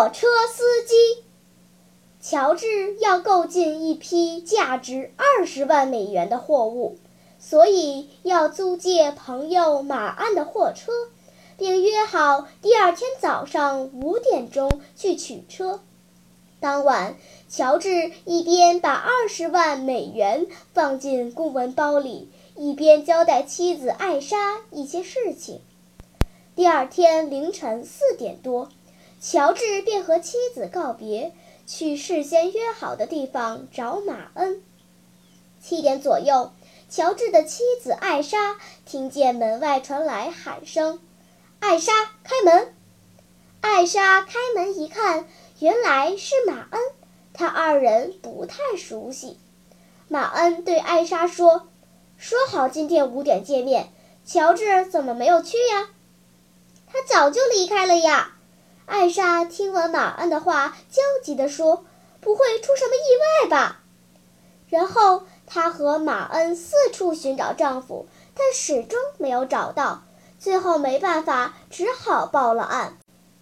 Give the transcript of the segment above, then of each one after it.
货车司机乔治要购进一批价值二十万美元的货物。所以要租借朋友马鞍的货车，并约好第二天早上五点钟去取车。当晚，乔治一边把二十万美元放进公文包里，一边交代妻子艾莎一些事情。第二天凌晨四点多，乔治便和妻子告别，去事先约好的地方找马恩。七点左右。乔治的妻子艾莎听见门外传来喊声：“艾莎，开门！”艾莎开门一看，原来是马恩。他二人不太熟悉。马恩对艾莎说：“说好今天五点见面，乔治怎么没有去呀？”“他早就离开了呀。”艾莎听完马恩的话，焦急地说：“不会出什么意外吧？”然后。她和马恩四处寻找丈夫，但始终没有找到。最后没办法，只好报了案。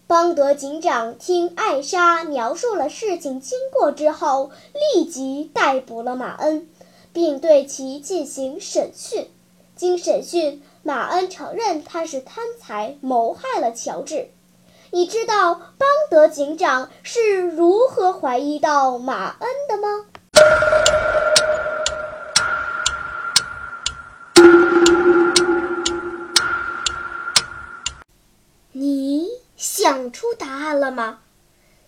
邦德警长听艾莎描述了事情经过之后，立即逮捕了马恩，并对其进行审讯。经审讯，马恩承认他是贪财谋害了乔治。你知道邦德警长是如何怀疑到马恩的吗？你想出答案了吗？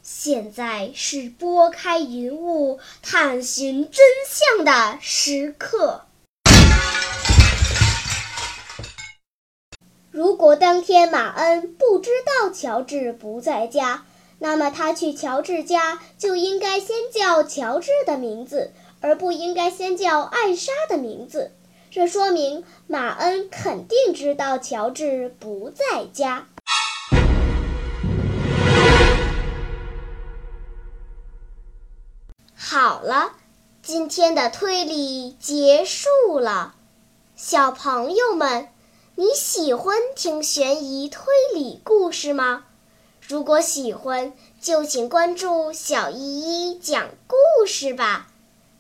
现在是拨开云雾探寻真相的时刻。如果当天马恩不知道乔治不在家，那么他去乔治家就应该先叫乔治的名字，而不应该先叫艾莎的名字。这说明马恩肯定知道乔治不在家。好了，今天的推理结束了。小朋友们，你喜欢听悬疑推理故事吗？如果喜欢，就请关注小依依讲故事吧。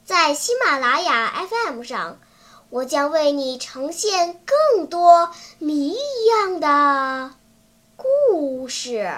在喜马拉雅 FM 上，我将为你呈现更多谜一样的故事。